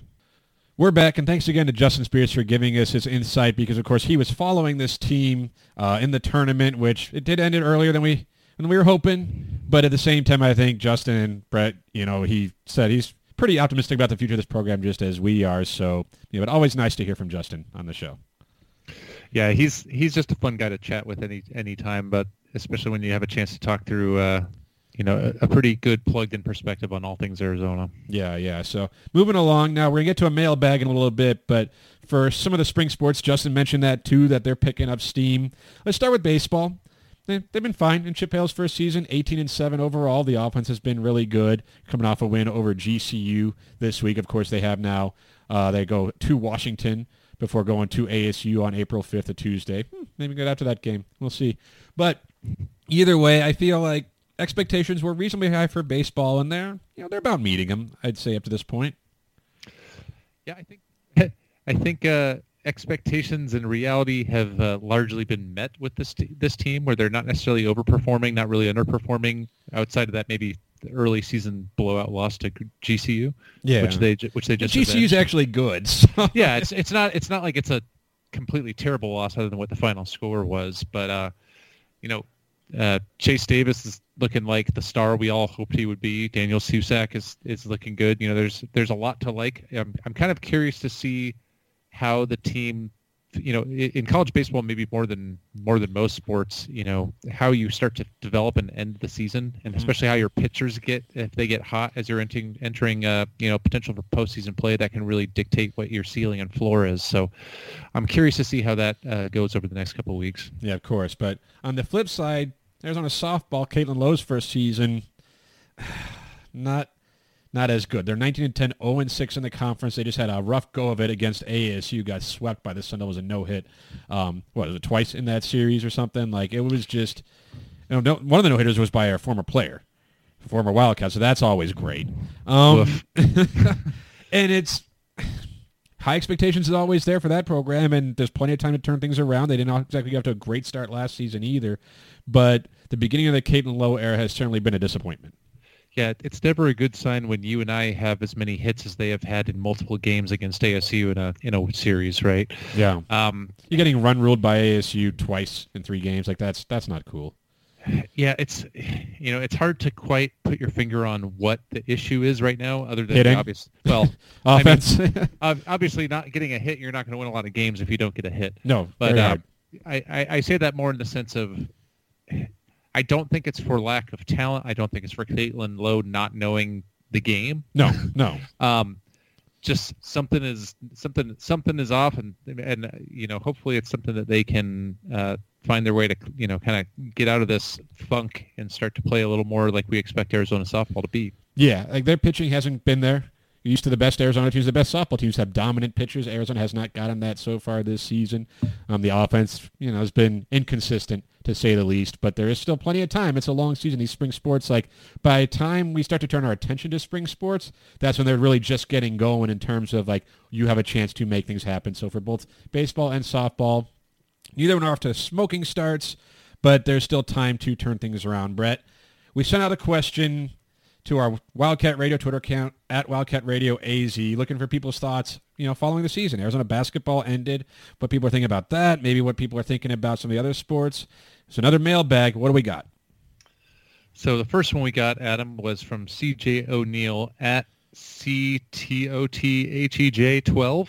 We're back, and thanks again to Justin Spears for giving us his insight because, of course, he was following this team uh, in the tournament, which it did end it earlier than we than we were hoping. But at the same time, I think Justin and Brett, you know, he said he's pretty optimistic about the future of this program, just as we are. So, you know, it's always nice to hear from Justin on the show. Yeah, he's he's just a fun guy to chat with any any time, but especially when you have a chance to talk through, uh, you know, a, a pretty good plugged-in perspective on all things Arizona. Yeah, yeah. So moving along now, we're gonna get to a mailbag in a little bit, but for some of the spring sports, Justin mentioned that too, that they're picking up steam. Let's start with baseball. They, they've been fine in Chip Hale's first season, 18 and 7 overall. The offense has been really good, coming off a win over GCU this week. Of course, they have now, uh, they go to Washington before going to ASU on April 5th, a Tuesday. Hmm, maybe good after that game. We'll see. But either way, I feel like expectations were reasonably high for baseball, and they're, you know, they're about meeting them, I'd say, up to this point. Yeah, I think I think uh, expectations and reality have uh, largely been met with this t- this team, where they're not necessarily overperforming, not really underperforming. Outside of that, maybe the early season blowout loss to GCU, Yeah. which they which they just GCU's avenged. actually good. So. yeah, it's it's not it's not like it's a completely terrible loss other than what the final score was, but uh, you know, uh, Chase Davis is looking like the star we all hoped he would be. Daniel Susac is is looking good. You know, there's there's a lot to like. I'm I'm kind of curious to see how the team you know in college baseball maybe more than more than most sports you know how you start to develop and end the season and especially how your pitchers get if they get hot as you're entering entering uh you know potential for postseason play that can really dictate what your ceiling and floor is. So i'm curious to see how that uh, goes over the next couple of weeks. Yeah, of course. But on the flip side, there's on a softball, Caitlin Lowe's first season, not not as good. They're 19 and 10, 0 and 6 in the conference. They just had a rough go of it against ASU. Got swept by the Sun Devils, a no hit. Um, what was it twice in that series or something? Like it was just. You know, one of the no hitters was by a former player, former Wildcat. So that's always great. Um, and it's high expectations is always there for that program, and there's plenty of time to turn things around. They didn't exactly get off to a great start last season either, but the beginning of the Caitlin Lowe era has certainly been a disappointment. Yeah it's never a good sign when you and i have as many hits as they have had in multiple games against asu in a in a series right Yeah, um you're getting run ruled by ASU twice in three games. Like that's that's not cool. Yeah, it's you know it's hard to quite put your finger on what the issue is right now, other than Hitting? obvious. Well, I mean, Offense, obviously not getting a hit, you're not going to win a lot of games if you don't get a hit. no, But uh. I, I I say that more in the sense of I don't think it's for lack of talent. I don't think it's for Caitlin Lowe not knowing the game. no, no. Um, just something is something something is off, and and uh, you know hopefully it's something that they can uh, find their way to you know kind of get out of this funk and start to play a little more like we expect Arizona softball to be. Yeah, like their pitching hasn't been there. Used to the best Arizona teams. The best softball teams have dominant pitchers. Arizona has not gotten that so far this season. Um, the offense, you know, has been inconsistent to say the least. But there is still plenty of time. It's a long season. These spring sports, like by the time we start to turn our attention to spring sports, that's when they're really just getting going in terms of like you have a chance to make things happen. So for both baseball and softball, neither one are off to smoking starts, but there's still time to turn things around. Brett, we sent out a question to our Wildcat Radio Twitter account at Wildcat Radio AZ, looking for people's thoughts, you know, following the season. Arizona basketball ended, what people are thinking about that, maybe what people are thinking about some of the other sports. So another mailbag. What do we got? So the first one we got, Adam, was from CJ O'Neill at CTOTHEJ12.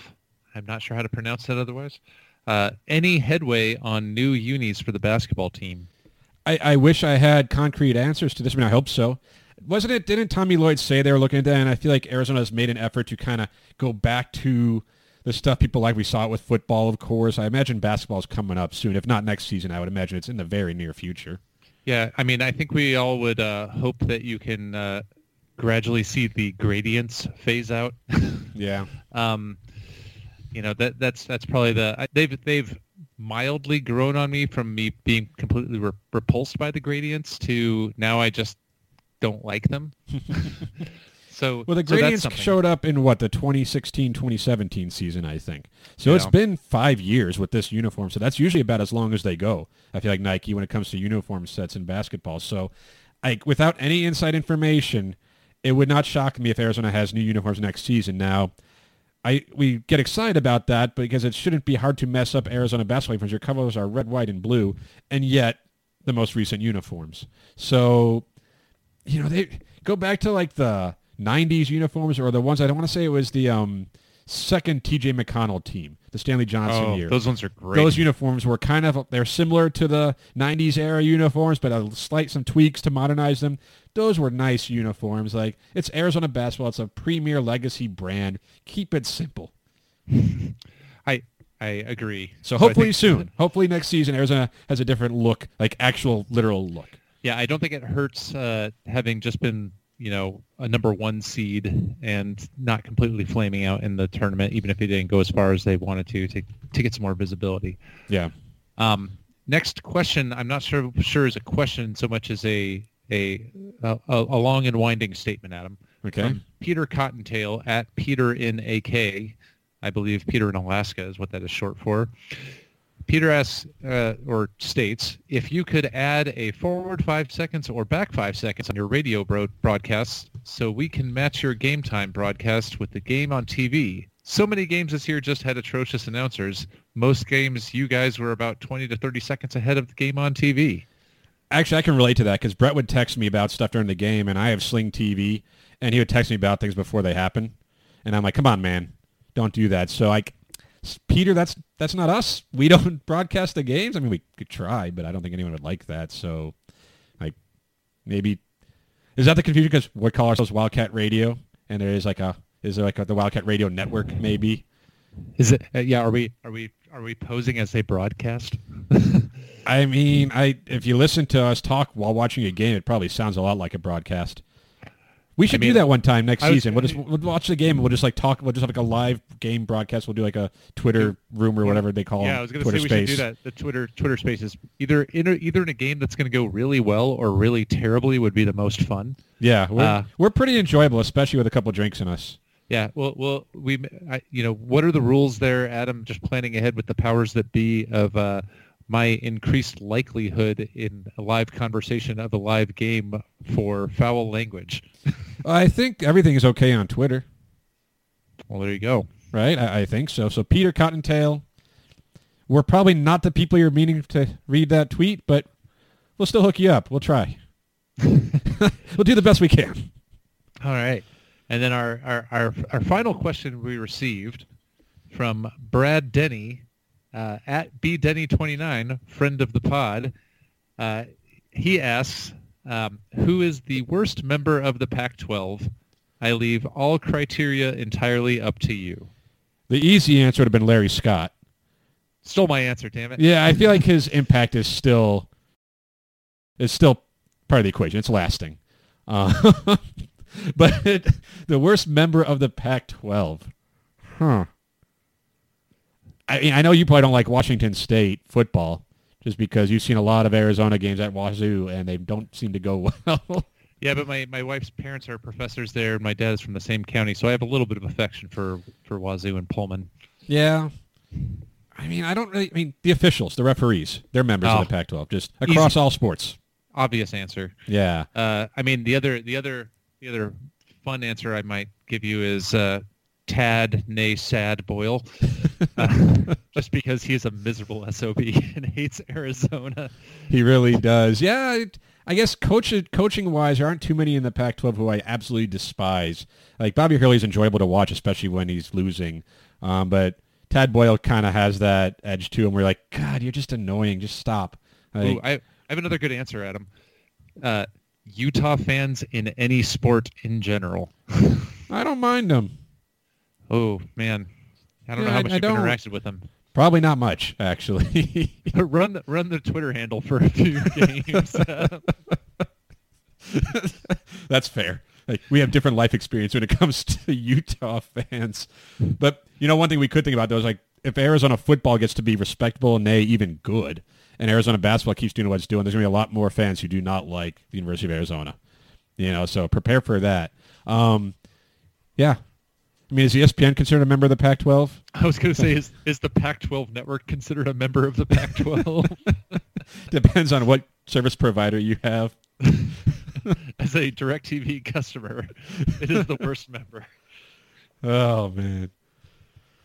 I'm not sure how to pronounce that otherwise. Uh, any headway on new unis for the basketball team? I, I wish I had concrete answers to this. I mean, I hope so. Wasn't it? Didn't Tommy Lloyd say they were looking at that? And I feel like Arizona has made an effort to kind of go back to the stuff people like. We saw it with football, of course. I imagine basketball is coming up soon. If not next season, I would imagine it's in the very near future. Yeah, I mean, I think we all would uh, hope that you can uh, gradually see the gradients phase out. Yeah. um, you know that that's that's probably the they've they've mildly grown on me from me being completely re- repulsed by the gradients to now I just don't like them. so Well, the so gradients something. showed up in what the 2016-2017 season, I think. So it's been five years with this uniform. So that's usually about as long as they go. I feel like Nike when it comes to uniform sets in basketball. So, like without any inside information, it would not shock me if Arizona has new uniforms next season. Now, I we get excited about that because it shouldn't be hard to mess up Arizona basketball uniforms. Your colors are red, white, and blue, and yet the most recent uniforms. So you know, they go back to like the 90s uniforms or the ones I don't want to say it was the um, second TJ McConnell team, the Stanley Johnson Oh, year. those ones are great. Those uniforms were kind of they're similar to the 90s era uniforms but a slight some tweaks to modernize them. Those were nice uniforms. Like it's Arizona basketball, it's a premier legacy brand. Keep it simple. I I agree. So I hopefully think- soon, hopefully next season, Arizona has a different look, like actual literal look. Yeah, I don't think it hurts uh, having just been, you know, a number one seed and not completely flaming out in the tournament, even if they didn't go as far as they wanted to, to, to get some more visibility. Yeah. Um, next question, I'm not sure sure is a question so much as a a a, a long and winding statement, Adam. Okay. From Peter Cottontail at Peter in AK, I believe Peter in Alaska is what that is short for. Peter asks uh, or states, if you could add a forward five seconds or back five seconds on your radio bro- broadcasts so we can match your game time broadcast with the game on TV. So many games this year just had atrocious announcers. Most games you guys were about 20 to 30 seconds ahead of the game on TV. Actually, I can relate to that because Brett would text me about stuff during the game, and I have Sling TV, and he would text me about things before they happen, and I'm like, "Come on, man, don't do that." So, like, Peter, that's that's not us. We don't broadcast the games. I mean, we could try, but I don't think anyone would like that. So, like, maybe is that the confusion? Because we call ourselves Wildcat Radio, and there is like a is there like a, the Wildcat Radio Network? Maybe. Is it? Uh, yeah. Are we? Are we? Are we posing as a broadcast? I mean, I if you listen to us talk while watching a game, it probably sounds a lot like a broadcast. We should mean, do that one time next was- season. We'll just we'll watch the game. and We'll just like talk. We'll just have like a live game broadcast. We'll do like a Twitter room or whatever they call yeah, them. I was going to Twitter say we space. should do that. The Twitter Twitter Spaces either in a, either in a game that's going to go really well or really terribly would be the most fun. Yeah, we're, Uh, we're pretty enjoyable, especially with a couple drinks in us. Yeah, well, well, we, I, you know, what are the rules there, Adam? Just planning ahead with the powers that be of uh, my increased likelihood in a live conversation of a live game for foul language. I think everything is okay on Twitter, Well, there you go. right? I, I think so. So Peter Cottontail, we're probably not the people you're meaning to read that tweet, but we'll still hook you up. We'll try. we'll do the best we can. All right. And then our, our, our, our final question we received from Brad Denny uh, at bdenny29, friend of the pod. Uh, he asks, um, who is the worst member of the Pac-12? I leave all criteria entirely up to you. The easy answer would have been Larry Scott. Stole my answer, damn it. Yeah, I feel like his impact is still is still part of the equation. It's lasting. Uh, but the worst member of the Pac-12, huh? I I know you probably don't like Washington State football, just because you've seen a lot of Arizona games at Wazoo, and they don't seem to go well. Yeah, but my, my wife's parents are professors there, and my dad is from the same county, so I have a little bit of affection for, for Wazoo and Pullman. yeah. I mean, I don't really. I mean, the officials, the referees, they're members Oh. of the Pac-12, just across all sports. Obvious answer. Yeah. Uh, I mean, the other the other the other fun answer I might give you is uh, Tad nay Sad Boyle, uh, just because he's a miserable sob and hates Arizona. He really does. Yeah, I guess coach, coaching wise, there aren't too many in the Pac-12 who I absolutely despise. Like Bobby Hurley's enjoyable to watch, especially when he's losing. Um, but Tad Boyle kind of has that edge to him where you're like, God, you're just annoying. Just stop. Like, Ooh, I, I have another good answer, Adam. Uh, Utah fans in any sport in general. I don't mind them. Oh man, I don't Yeah, know how much I you've interacted with them. Probably not much, actually. run the, run the Twitter handle for a few games. That's fair. Like we have different life experience when it comes to Utah fans. But you know, one thing we could think about though is like if Arizona football gets to be respectable, nay, even good, and Arizona basketball keeps doing what it's doing, there's gonna be a lot more fans who do not like the University of Arizona. You know, so prepare for that. Um, yeah. I mean, is ESPN considered a member of the Pac-12? I was going to say, is is the Pac-12 network considered a member of the Pac-12? Depends on what service provider you have. As a DirecTV customer, it is the worst member. Oh man.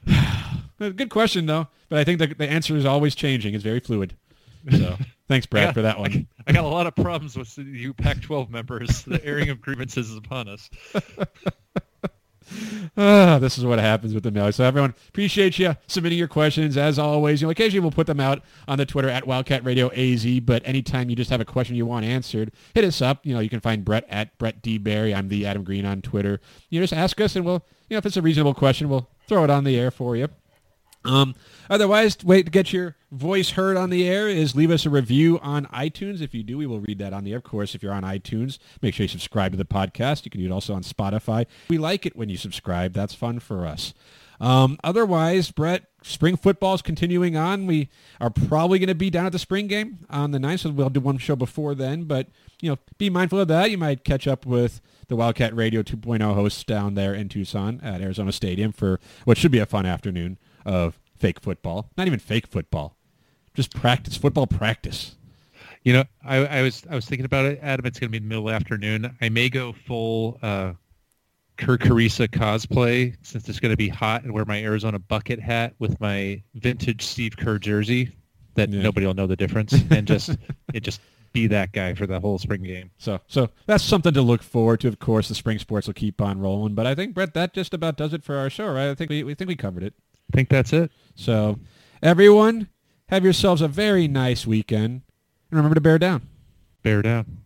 Good question though, but I think the, the answer is always changing. It's very fluid. So thanks, Brad, got- for that one. I got a lot of problems with you Pac-12 members. The airing of grievances is upon us. Ah, this is what happens with the mail. So everyone, appreciate you submitting your questions as always. You know, occasionally we'll put them out on the Twitter at Wildcat Radio AZ. But anytime you just have a question you want answered, hit us up. You know, you can find Brett at Brett D Barry. I'm the Adam Green on Twitter. You know, just ask us, and we'll, you know, if it's a reasonable question, we'll throw it on the air for you. Um, otherwise, wait to get your voice heard on the air is leave us a review on iTunes. If you do, we will read that on the air. Of course, if you're on iTunes, make sure you subscribe to the podcast. You can do it also on Spotify. We like it when you subscribe. That's fun for us. Um, otherwise, Brett, spring football is continuing on. We are probably going to be down at the spring game on the 9th, so we'll do one show before then. But, you know, be mindful of that. You might catch up with the Wildcat Radio 2.0 hosts down there in Tucson at Arizona Stadium for what should be a fun afternoon of fake football. Not even fake football, just practice, football practice. You know, I, I was I was thinking about it, Adam. It's going to be the middle afternoon. I may go full uh, Kerr Kriisa cosplay since it's going to be hot and wear my Arizona bucket hat with my vintage Steve Kerr jersey that Yeah. nobody will know the difference and just it just be that guy for the whole spring game. So, so that's something to look forward to. Of course, the spring sports will keep on rolling. But I think Brett, that just about does it for our show, right? I think we, we think we covered it. I think that's it. So, everyone, have yourselves a very nice weekend, and remember to bear down. Bear down.